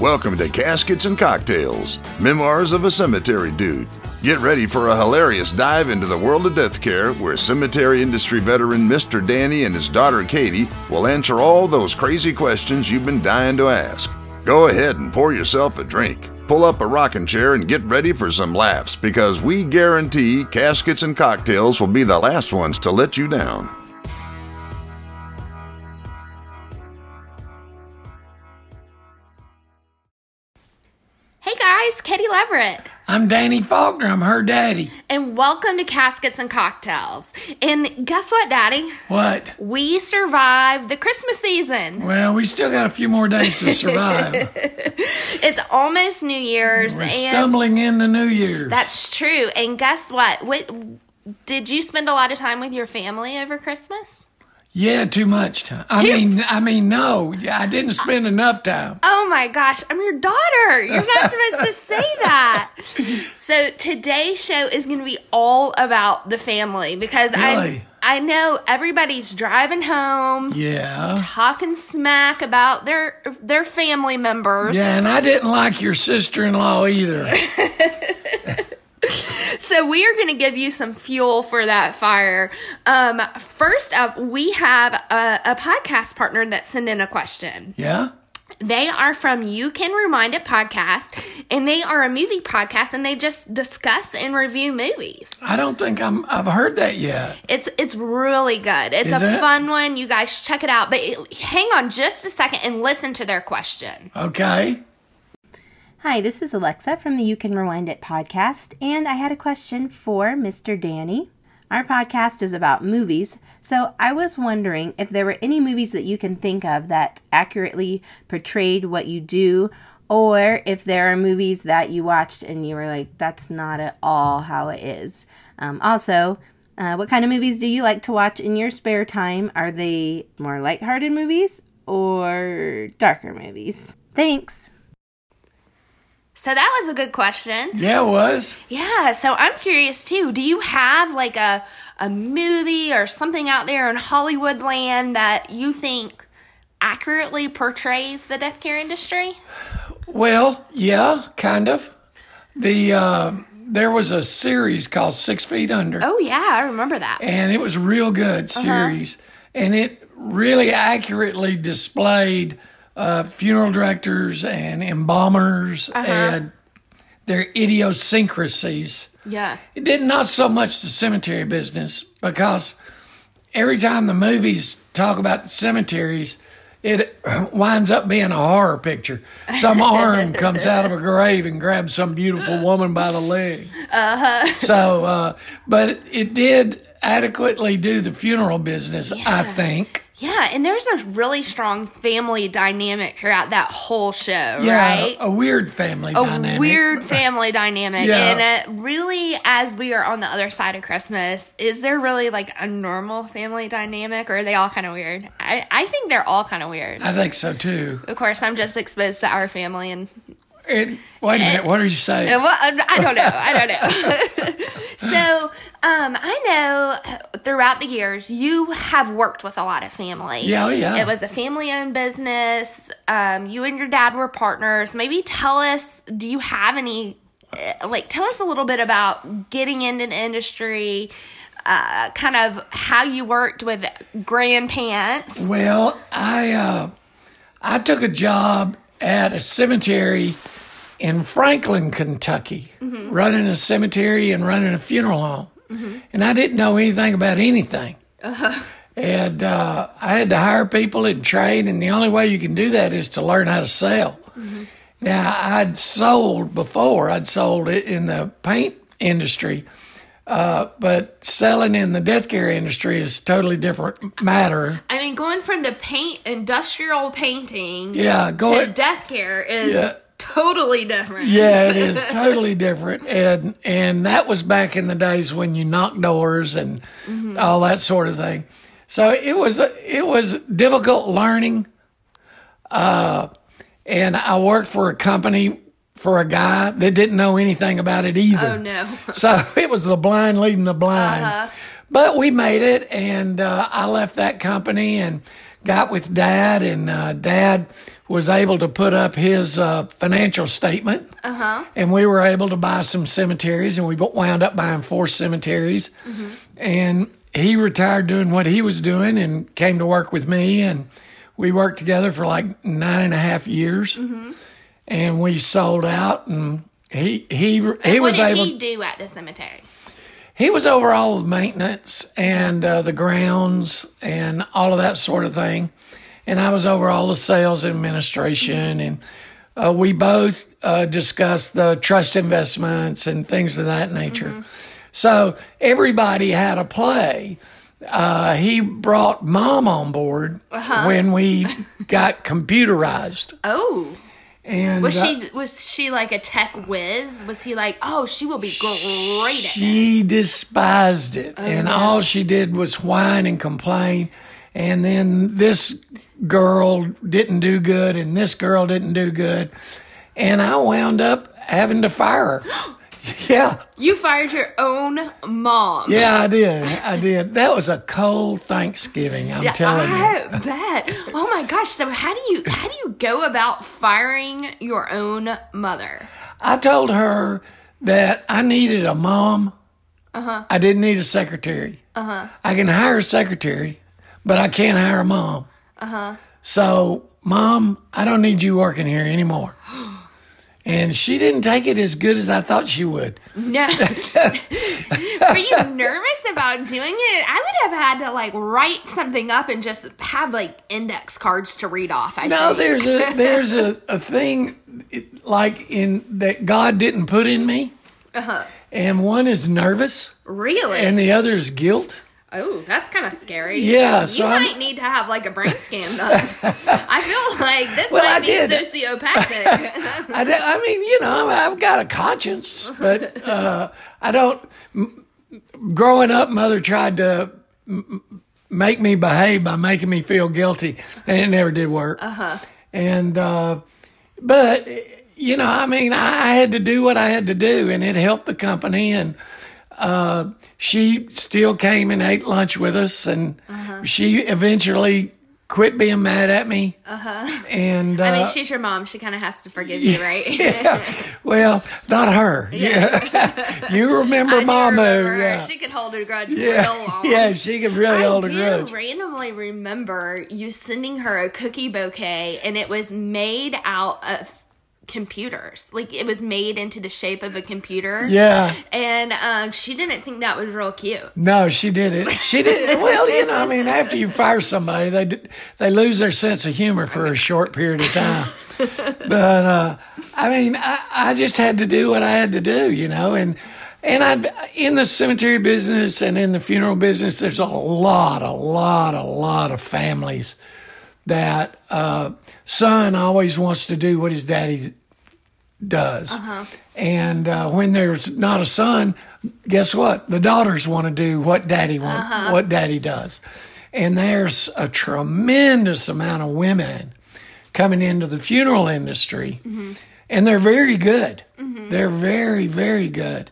Welcome to Caskets and Cocktails, Memoirs of a Cemetery Dude. Get ready for a hilarious dive into the world of death care where cemetery industry veteran Mr. Danny and his daughter Katie will answer all those crazy questions you've been dying to ask. Go ahead and pour yourself a drink, pull up a rocking chair, and get ready for some laughs because we guarantee Caskets and Cocktails will be the last ones to let you down. Guys, Katie Leverett, I'm Danny Faulkner. I'm her daddy. and welcome to Caskets and Cocktails. And guess what, Daddy? What? We survived the Christmas season. Well, we still got a few more days to survive. It's almost New Year's, We're and stumbling into New Year's. that's true. And guess what? What did you spend a lot of time with your family over Christmas? Yeah, too much time. I Too- mean, I mean, no, I didn't spend enough time. Oh my gosh, I'm your daughter. You're not supposed to say that. So today's show is going to be all about the family because Really? I I know everybody's driving home. Yeah, talking smack about their their family members. yeah, and I didn't like your sister-in-law either. So we are going to give you some fuel for that fire. Um, first up, we have a, a podcast partner that sent in a question. Yeah, They are from You Can Rewind It podcast, and they are a movie podcast, and they just discuss and review movies. I don't think I'm. I've heard that yet. It's it's really good. It's Is a it? fun one. You guys check it out. But it, hang on just a second and listen to their question. Okay. Hi, this is Alexa from the You Can Rewind It podcast, and I had a question for Mr. Danny. Our podcast is about movies, so I was wondering if there were any movies that you can think of that accurately portrayed what you do, or if there are movies that you watched and you were like, that's not at all how it is. Um, also, uh, what kind of movies do you like to watch in your spare time? Are they more lighthearted movies or darker movies? Thanks. So that was a good question. Yeah, it was. Yeah, so I'm curious too. Do you have like a a movie or something out there in Hollywood land that you think accurately portrays the death care industry? Well, yeah, kind of. The uh, there was a series called Six Feet Under. Oh yeah, I remember that. and it was real good Uh-huh. series and it really accurately displayed uh, funeral directors and embalmers Uh-huh. and their idiosyncrasies Yeah. it did not so much the cemetery business because every time the movies talk about cemeteries it winds up being a horror picture. Some arm comes out of a grave and grabs some beautiful woman by the leg. Uh-huh. So, uh, but it did adequately do the funeral business, I think. Yeah, and there's a really strong family dynamic throughout that whole show, Yeah, right? a weird family dynamic. a dynamic. weird family dynamic. Yeah. And it really, as we are on the other side of Christmas, is there really like a normal family dynamic or are they all kind of weird? I, I think they're all kind of weird. I think so too. Of course, I'm just exposed to our family and It, wait a minute, what are you saying? Uh, well, I I don't know. I don't know. so, um, I know throughout the years you have worked with a lot of family. Yeah, oh, yeah. It was a family-owned business. Um, you and your dad were partners. Maybe tell us. Do you have any? uh, Like, tell us a little bit about getting into the industry. Uh, kind of how you worked with grandparents. Well, I uh, I took a job at a cemetery in Franklin, Kentucky, running a cemetery and running a funeral home, and I didn't know anything about anything. And uh, I had to hire people and train, and the only way you can do that is to learn how to sell. Now, I'd sold before. I'd sold it in the paint industry, uh, but selling in the death care industry is a totally different matter. I mean, going from the paint industrial painting Yeah, go to death care is Yeah. Totally different. Yeah, it is totally different, and and that was back in the days when you knocked doors and all that sort of thing. So it was it was difficult learning. Uh, and I worked for a company for a guy that didn't know anything about it either. Oh no. So it was the blind leading the blind. But we made it, and uh, I left that company and got with Dad, and uh, Dad was able to put up his uh, financial statement, uh-huh. and we were able to buy some cemeteries, and we wound up buying four cemeteries, and he retired doing what he was doing and came to work with me, and we worked together for like nine and a half years, and we sold out, and he he he what was did able. he do at the cemetery? He was over all the maintenance and uh, the grounds and all of that sort of thing. And I was over all the sales and administration. And uh, we both uh, discussed the trust investments and things of that nature. So everybody had a play. Uh, he brought mom on board when we got computerized. Oh, And was uh, she was she like a tech whiz? Was he like, oh, she will be great at? She despised it, and all she did was whine and complain. And then this girl didn't do good, and this girl didn't do good, and I wound up having to fire her. yeah, You fired your own mom. yeah, I did. I did. That was a cold Thanksgiving. I'm Yeah, telling you. I bet. Oh my gosh! So how do you how do you go about firing your own mother? I told her that I needed a mom. Uh-huh. I didn't need a secretary. Uh-huh. I can hire a secretary, but I can't hire a mom. Uh-huh. So, mom, I don't need you working here anymore. And she didn't take it as good as I thought she would. No. Were you nervous about doing it? I would have had to like write something up and just have like index cards to read off. I No, think. there's a there's a, a thing it- like in that God didn't put in me. Uh-huh. And one is nervous really. and the other is guilt. Oh, that's kind of scary. Yeah, you so might I'm- need to have like a brain scan done. I feel like this Well, might I be did. sociopathic. I, d- I mean, you know, I've got a conscience, but uh, I don't. M- growing up, mother tried to m- m- make me behave by making me feel guilty, and it never did work. Uh-huh. And, uh, but, you know, I mean, I, I had to do what I had to do, and it helped the company. And uh, she still came and ate lunch with us, and she eventually quit being mad at me. Uh-huh. And uh, I mean, she's your mom. She kind of has to forgive you, right? yeah. Well, not her. Yeah. you remember I Mama. remember. Yeah. She could hold a grudge yeah. real long. yeah, she could really I hold a grudge. randomly remember you sending her a cookie bouquet, and it was made out of computers. Like it was made into the shape of a computer. Yeah. And um, she didn't think that was real cute. No, she didn't. She didn't. Well, you know, I mean, after you fire somebody, they they lose their sense of humor for a short period of time. But uh, I mean, I, I just had to do what I had to do, you know, and and I in the cemetery business and in the funeral business, there's a lot, a lot, a lot of families that uh, son always wants to do what his daddy does. And uh, when there's not a son, guess what? The daughters want to do what daddy want, what daddy does. And there's a tremendous amount of women coming into the funeral industry, and they're very good. They're very, very good.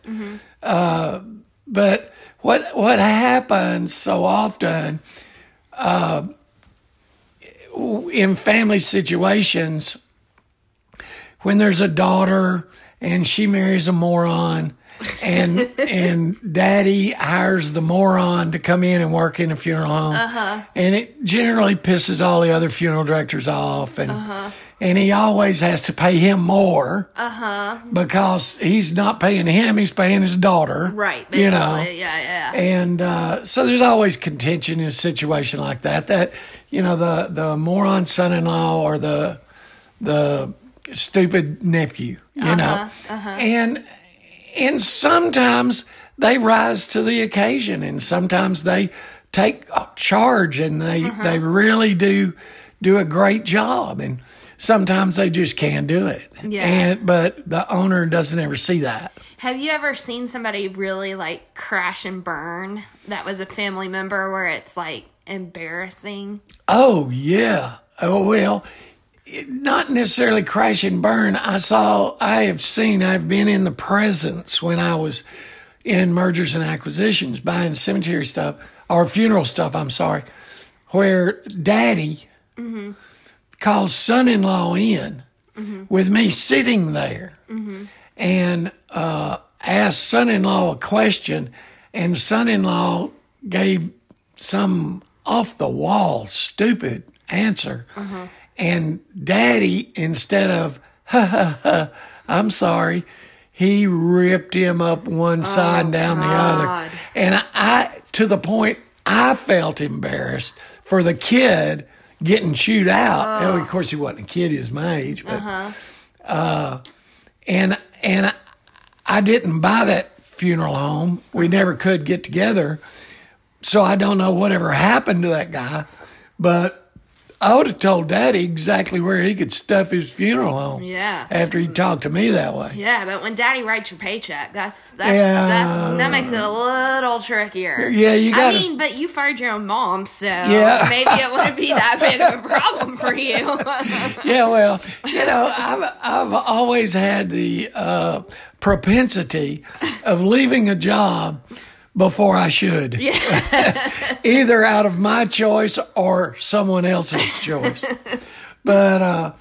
Uh, but what what happens so often uh, in family situations when there's a daughter and she marries a moron and and daddy hires the moron to come in and work in a funeral home uh-huh. and it generally pisses all the other funeral directors off and uh-huh. and he always has to pay him more uh-huh. because he's not paying him he's paying his daughter Right. you know. Yeah, yeah. and uh, so there's always contention in a situation like that. That you know the the moron son-in-law or the the stupid nephew, you uh-huh, know, uh-huh. and and sometimes they rise to the occasion, and sometimes they take charge and they uh-huh. they really do do a great job, and sometimes they just can't do it. Yeah. And but the owner doesn't ever see that. Have you ever seen somebody really like crash and burn that was a family member where it's like embarrassing? Oh yeah. Oh well, it- not necessarily crash and burn. I saw. I have seen. I've been in the presence when I was in mergers and acquisitions, buying cemetery stuff or funeral stuff. I'm sorry, where daddy mm-hmm. calls son in law in with me sitting there mm-hmm. and uh, asked son in law a question, and son in law gave some off the wall, stupid answer. Uh-huh. And daddy, instead of, ha ha ha, I'm sorry, he ripped him up one oh, side and down the other. And I, I, to the point, I felt embarrassed for the kid getting chewed out. Oh. And of course, he wasn't a kid; he was my age. But, uh-huh. uh, and and I didn't buy that funeral home. We uh-huh. never could get together, so I don't know whatever happened to that guy. But I would have told Daddy exactly where he could stuff his funeral home. Yeah. After he talked to me that way. Yeah, but when daddy writes your paycheck, that's that's, Yeah. that's that makes it a little trickier. Yeah, you gotta- I mean, but you fired your own mom, so Yeah. maybe it wouldn't be that big of a problem for you. yeah, well, you know, I've I've always had the uh, propensity of leaving a job before I should, either out of my choice or someone else's choice. But uh,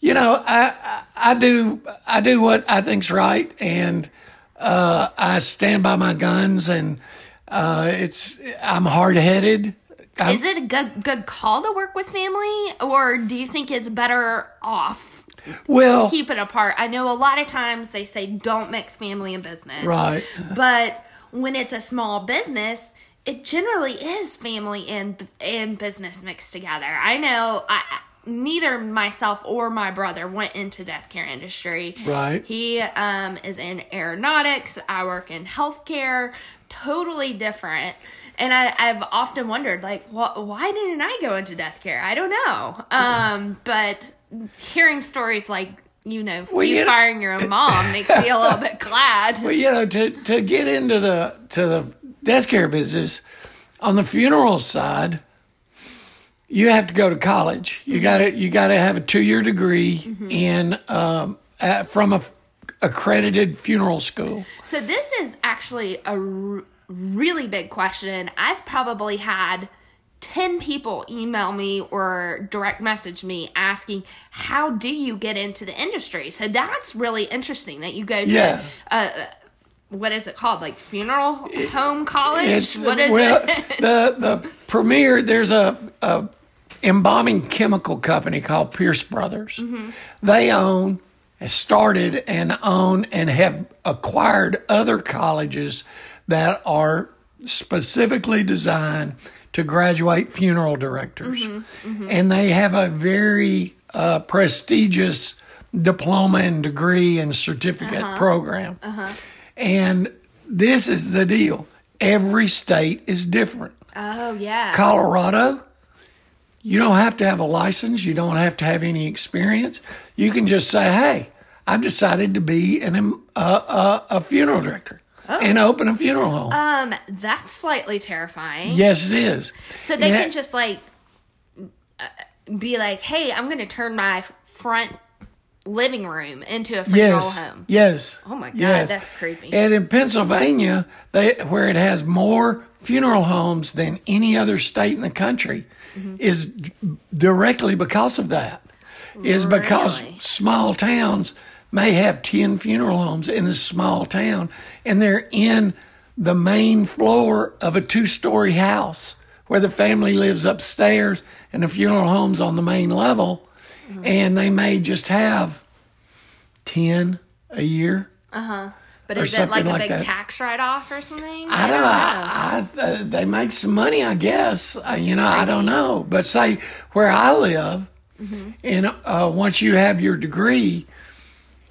you know, I, I I do I do what I think's right, and uh, I stand by my guns, and uh, it's I'm hard headed. Is it a good good call to work with family, or do you think it's better off Well, keep it apart? I know a lot of times they say don't mix family and business, right. But when it's a small business, it generally is family and and business mixed together. I know I neither myself or my brother went into death care industry. Right. He um is in aeronautics. I work in healthcare. Totally different. And I, I've often wondered, like, wh- why didn't I go into death care? I don't know. Um, but hearing stories like, you know, Well, you you know- firing your own mom makes me a little bit glad. Well, you know, to to get into the to the death care business, on the funeral side, you have to go to college. You got to you got to have a two year degree in um, at, from a f- accredited funeral school. So this is actually a r- really big question. I've probably had 10 people email me or direct message me asking how do you get into the industry so that's really interesting that you go to Yeah. uh, what is it called like funeral home college It's what is well, it the the premier. There's a, a embalming chemical company called Pierce Brothers. Mm-hmm. They own, started and own, and have acquired other colleges that are specifically designed to graduate funeral directors, Mm-hmm. and they have a very uh, prestigious diploma and degree and certificate Uh-huh. program. And this is the deal. Every state is different. oh yeah Colorado, you don't have to have a license. You don't have to have any experience. You can just say, "Hey, I've decided to be an a, a, a funeral director and open a funeral home." um that's slightly terrifying yes, it is. So they Yeah. can just like uh, be like, "Hey, I'm going to turn my front living room into a funeral Yes. home." Yes. Oh my God, yes. that's creepy. And in Pennsylvania, they where it has more funeral homes than any other state in the country, Mm-hmm. is d- directly because of that. Is because small towns may have ten funeral homes in a small town, and they're in the main floor of a two-story house where the family lives upstairs and the funeral home's on the main level, Mm-hmm. and they may just have 10 a year. Uh huh. But is it like a like big that. tax write off or something? I don't know. I, I, uh, they make some money, I guess. Uh, you know, I don't know. But say where I live, Mm-hmm. and uh, once you have your degree,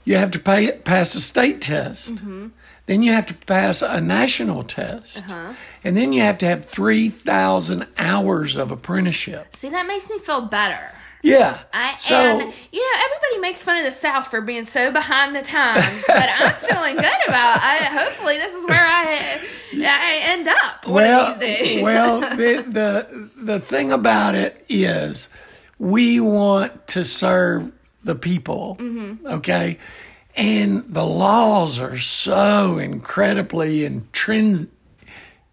you have to pay, pass a state test. Mm-hmm. Then you have to pass a national test. Uh-huh. And then you have to have 3,000 hours of apprenticeship. See, that makes me feel better. Yeah. I so, and you know everybody makes fun of the South for being so behind the times, but I'm feeling good about. I hopefully this is where I I end up one well, of these days. well, the, the the thing about it is, we want to serve the people, Mm-hmm. okay, and the laws are so incredibly intrin-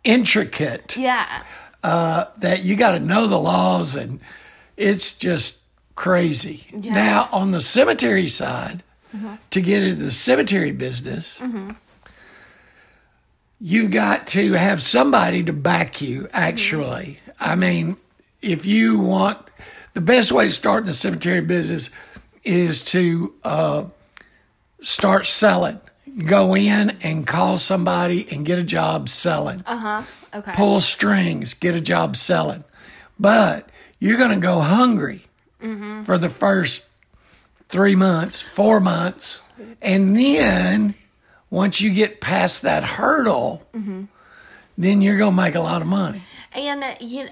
intricate. yeah, uh, that you got to know the laws, and it's just crazy. Now, on the cemetery side, to get into the cemetery business, you've got to have somebody to back you, actually. I mean, if you want the best way to start in the cemetery business is to uh, start selling. Go in and call somebody and get a job selling. Uh huh. Okay. Pull strings, get a job selling. But you're going to go hungry for the first three months, four months. And then once you get past that hurdle, then you're going to make a lot of money. And uh, you,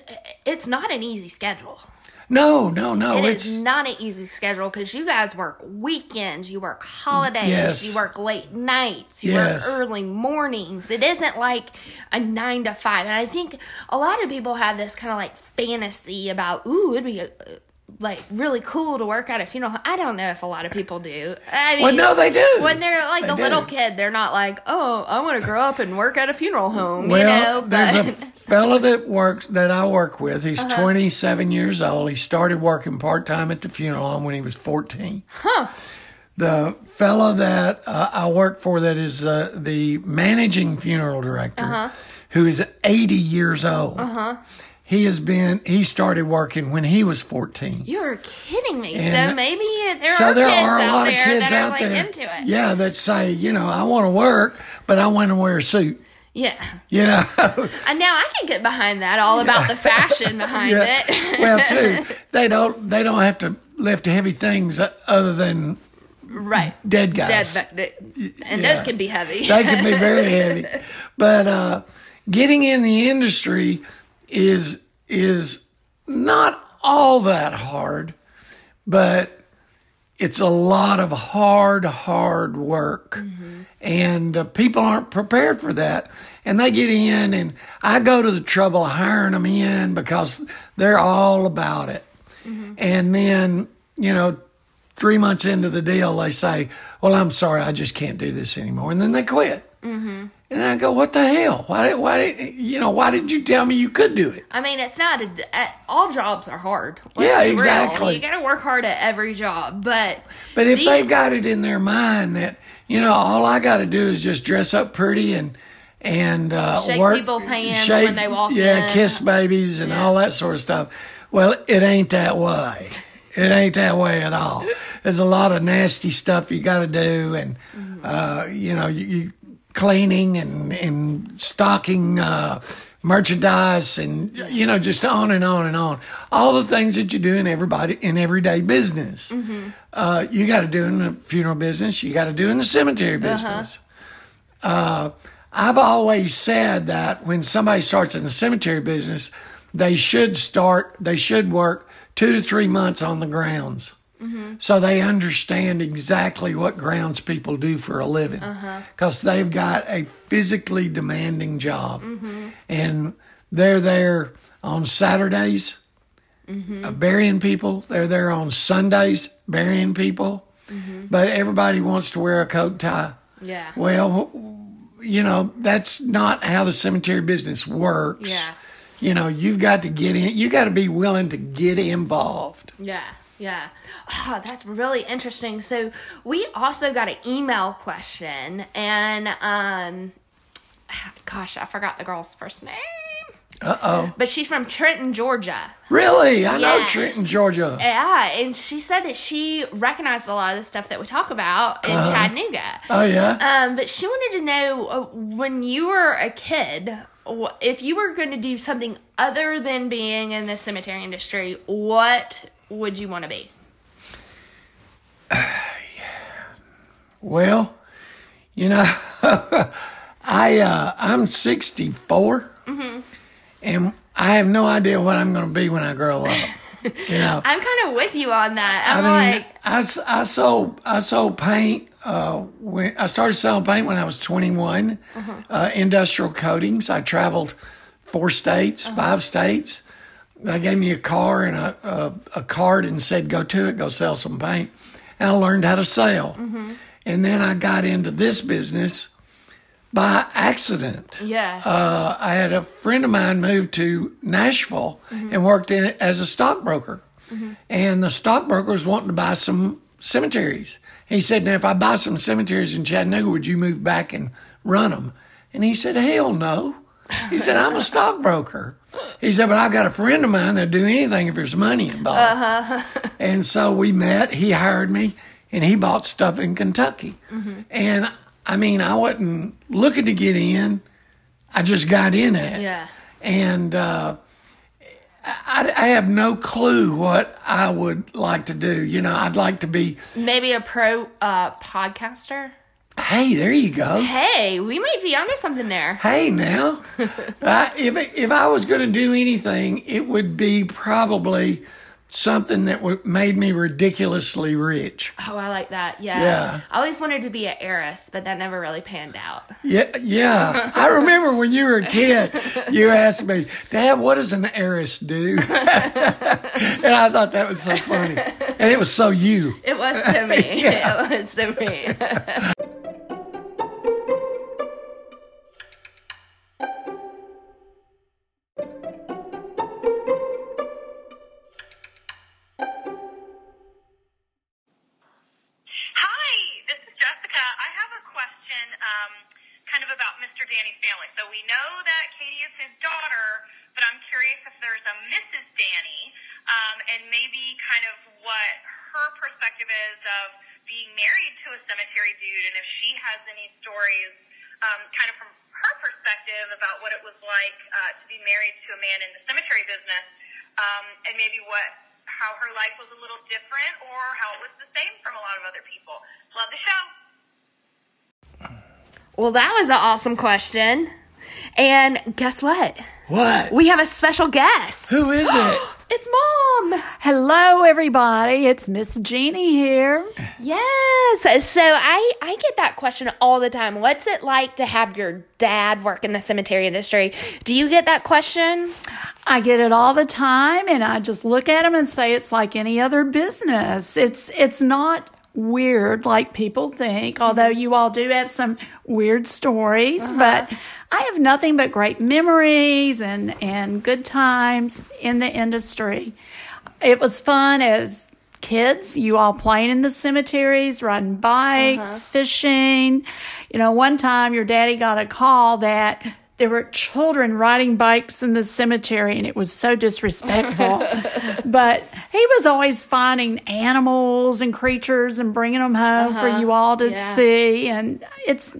it's not an easy schedule. No, no, no. It it's is not an easy schedule because you guys work weekends, you work holidays, Yes. you work late nights, you Yes. work early mornings. It isn't like a nine to five. And I think a lot of people have this kind of like fantasy about, ooh, it'd be uh like really cool to work at a funeral. home. I don't know if a lot of people do. I mean, well, no, they do. when they're like They a little kid, they're not like, oh, I want to grow up and work at a funeral home, Well, you know. But a fella that works that I work with. He's Uh-huh. 27 years old. He started working part time at the funeral home when he was 14. Huh. The fella that uh, I work for, that is uh, the managing funeral director, Uh-huh. who is 80 years old. Uh-huh. He has been. He started working when he was 14. you're kidding me. And so maybe there so are there kids are a out lot of there kids that are out like there, into it. yeah, that say, you know, I want to work, but I want to wear a suit. Yeah. You know, And now I can get behind that, all about the fashion behind it. well, too, they don't they don't have to lift heavy things other than right. dead Dead, guys. but and Yeah. those can be heavy. they can be very heavy, but uh, getting in the industry is is not all that hard, but it's a lot of hard, hard work. And uh, people aren't prepared for that. And they get in, and I go to the trouble of hiring them in because they're all about it. And then, you know, three months into the deal, they say, Well, I'm sorry, I just can't do this anymore. And then they quit. And I go, What the hell? Why did, why you know, why did you tell me you could do it? I mean, it's not a. All jobs are hard. Yeah, be real. exactly. You got to work hard at every job, but But if these- they've got it in their mind that you know all I got to do is just dress up pretty and and uh, Shake work, people's hands when they walk yeah, in. kiss babies and all that sort of stuff. Well, it ain't that way. It ain't that way at all. There's a lot of nasty stuff you got to do, and Mm-hmm. uh, you know, you, you cleaning and and stocking. Uh, merchandise and you know just on and on and on all the things that you do in everybody in everyday business Mm-hmm. uh, you got to do in the funeral business you got to do in the cemetery Uh-huh. business uh, i've always said that when somebody starts in the cemetery business they should start they should work two to three months on the grounds Mm-hmm. so they understand exactly what grounds people do for a living. Uh-huh. Because they've got a physically demanding job. Mm-hmm. And they're there on saturdays mm-hmm. uh, burying people. They're there on sundays burying people. But everybody wants to wear a coat and tie. Yeah, well you know that's not how the cemetery business works. Yeah. you know you've got to get in you got to be willing to get involved. Yeah, yeah. Oh, that's really interesting. So we also got an email question, and um, gosh, I forgot the girl's first name, uh-oh but she's from Trenton, Georgia. Really? I know Trenton, Georgia. Yeah, and she said that she recognized a lot of the stuff that we talk about in Uh-huh. Chattanooga. Oh, yeah? Um, but she wanted to know uh, when you were a kid, if you were going to do something other than being in the cemetery industry, what would you want to be? Well, you know, I uh, I'm 64, Mm-hmm. and I have no idea what I'm going to be when I grow up. You know, I'm kind of with you on that. I I'm mean, like, I, I sold I sold paint. Uh, when I started selling paint when I was 21. Uh-huh. Uh, industrial coatings. I traveled four states, Uh-huh. five states. They gave me a car and a, a a card and said, "Go to it, go sell some paint." And I learned how to sell. Mm-hmm. And then I got into this business by accident. Yeah. Uh, I had a friend of mine move to Nashville and worked in it as a stockbroker. And the stockbroker was wanting to buy some cemeteries. He said, Now, if I buy some cemeteries in Chattanooga, would you move back and run them? And he said, Hell no. He said, I'm a stockbroker. He said, But I've got a friend of mine that'll do anything if there's money involved. And so we met. He hired me, and he bought stuff in Kentucky. And I mean, I wasn't looking to get in. I just got in at it. Yeah. And uh, I, I have no clue what I would like to do. You know, I'd like to be, Maybe a pro uh, podcaster. Hey, there you go. Hey, we might be onto something there. Hey, now, uh, if if I was going to do anything, it would be probably something that would made me ridiculously rich. Oh, I like that. Yeah. Yeah. I always wanted to be an heiress, but that never really panned out. Yeah, yeah. I remember when you were a kid, you asked me, Dad, what does an heiress do? and I thought that was so funny. And it was so you. It was to me. Yeah. It was to me. her life was a little different or how it was the same from a lot of other people. Love the show. well, that was an awesome question. And guess what? What? We have a special guest. Who is it? It's mom. Hello, everybody. It's Miss Jeannie here. Yes. So I I get that question all the time. What's it like to have your dad work in the cemetery industry? Do you get that question? I get it all the time, and I just look at them and say it's like any other business. It's it's not weird like people think, although mm-hmm. you all do have some weird stories, uh-huh. but I have nothing but great memories and and good times in the industry. It was fun as kids, you all playing in the cemeteries, riding bikes, uh-huh. fishing. You know, one time your daddy got a call that there were children riding bikes in the cemetery and it was so disrespectful. but he was always finding animals and creatures and bringing them home for uh-huh. you all to Yeah. see and it's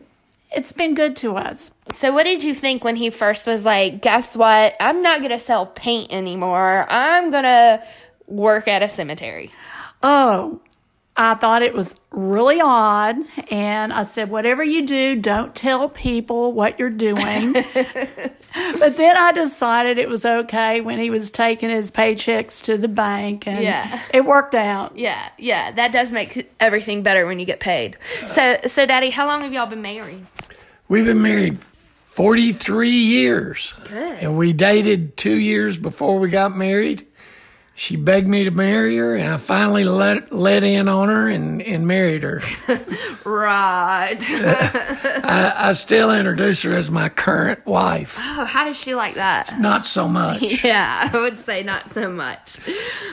it's been good to us. So what did you think when he first was like, guess what? I'm not going to sell paint anymore. I'm going to work at a cemetery. Oh, I thought it was really odd. And I said, whatever you do, don't tell people what you're doing. but then I decided it was okay when he was taking his paychecks to the bank. And Yeah. it worked out. Yeah, yeah, that does make everything better when you get paid. So, so Daddy, how long have y'all been married? We've been married 43 years. Good. And we dated two years before we got married. She begged me to marry her, and I finally let let in on her and, and married her. Right. I, I still introduce her as my current wife. oh, how does she like that? Not so much. Yeah, I would say not so much.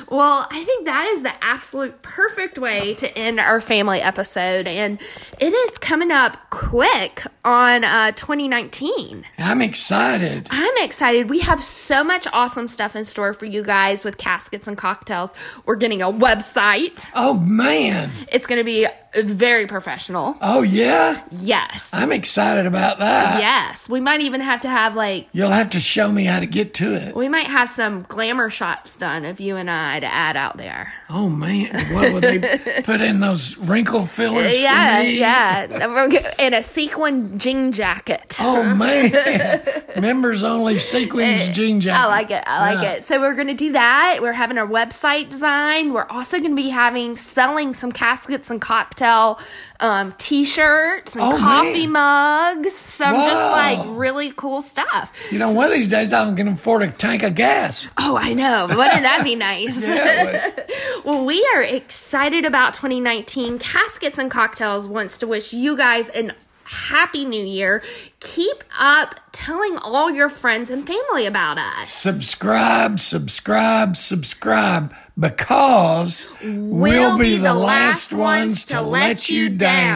Well, I think that is the absolute perfect way to end our family episode. And it is coming up quick on uh, 2019. I'm excited. I'm excited. We have so much awesome stuff in store for you guys with caskets and cocktails. We're getting a website. Oh, man. It's going to be very professional. Oh, yeah? Yes. I'm excited about that. Yes. We might even have to have like You'll have to show me how to get to it. we might have some glamour shots done of you and I to add out there. Oh, man. What would they put in those wrinkle fillers? Yeah, yeah. In a sequin jean jacket. Oh, man. Members only sequins jean jacket. Eh, I like it. I like Yeah. it. So we're gonna do that. We're having our website design. We're also gonna be having selling some caskets and cocktail um, t-shirts and Oh, coffee man. mugs. Some just like really cool stuff. You know, one of these days I can afford a tank of gas. Oh, I know. Wouldn't that be nice? Yeah, Well, we are excited about 2019. Caskets and Cocktails wants to wish you guys an Happy New Year. Keep up telling all your friends and family about us. Subscribe, subscribe, subscribe, because we'll, be, the last ones to let you down.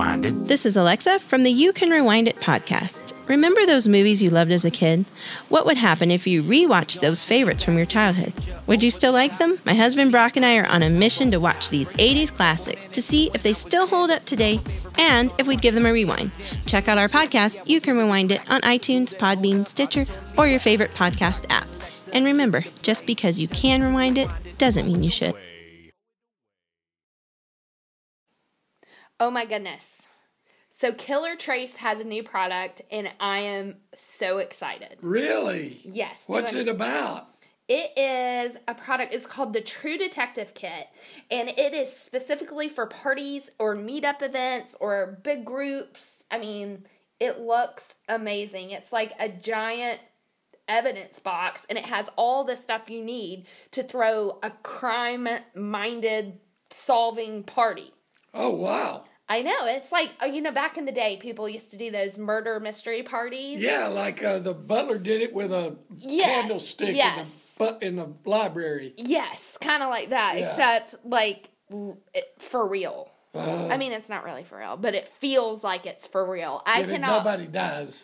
This is Alexa from the You Can Rewind It podcast. Remember those movies you loved as a kid? What would happen if you rewatched those favorites from your childhood? Would you still like them? My husband Brock and I are on a mission to watch these 80s classics to see if they still hold up today and if we'd give them a rewind. Check out our podcast, You Can Rewind It, on iTunes, Podbean, Stitcher, or your favorite podcast app. And remember, just because you can rewind it doesn't mean you should. Oh my goodness. So Killer Trace has a new product and I am so excited. Really? Yes. What's it about? It is a product, it's called the True Detective Kit, and it is specifically for parties or meetup events or big groups. I mean, it looks amazing. It's like a giant evidence box, and it has all the stuff you need to throw a crime minded solving party. Oh, wow. I know. It's like, oh, you know, back in the day, people used to do those murder mystery parties. Yeah, like uh, the butler did it with a Yes, candlestick yes. in, the, in the library. Yes, kind of like that, Yeah. except like for real. Uh, I mean, it's not really for real, but it feels like it's for real. I cannot. nobody dies.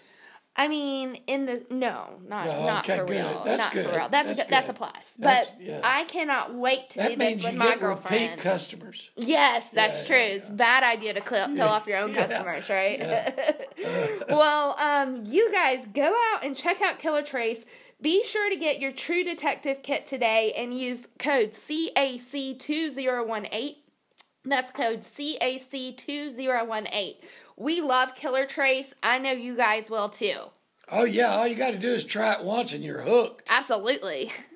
I mean, in the no, not No, not okay, for good. real, That's not good. for real. That's That's a, that's a plus. That's- but yeah. I cannot wait to That do this with my girlfriend. customers. Yes, that's Yeah, true. yeah, It's a bad idea to kill, kill off your own customers, right? well, um, you guys go out and check out Killer Trace. Be sure to get your True Detective kit today and use code CAC2018. That's code CAC2018. We love Killer Trace. I know you guys will too. Oh, yeah, all you got to do is try it once and you're hooked. Absolutely.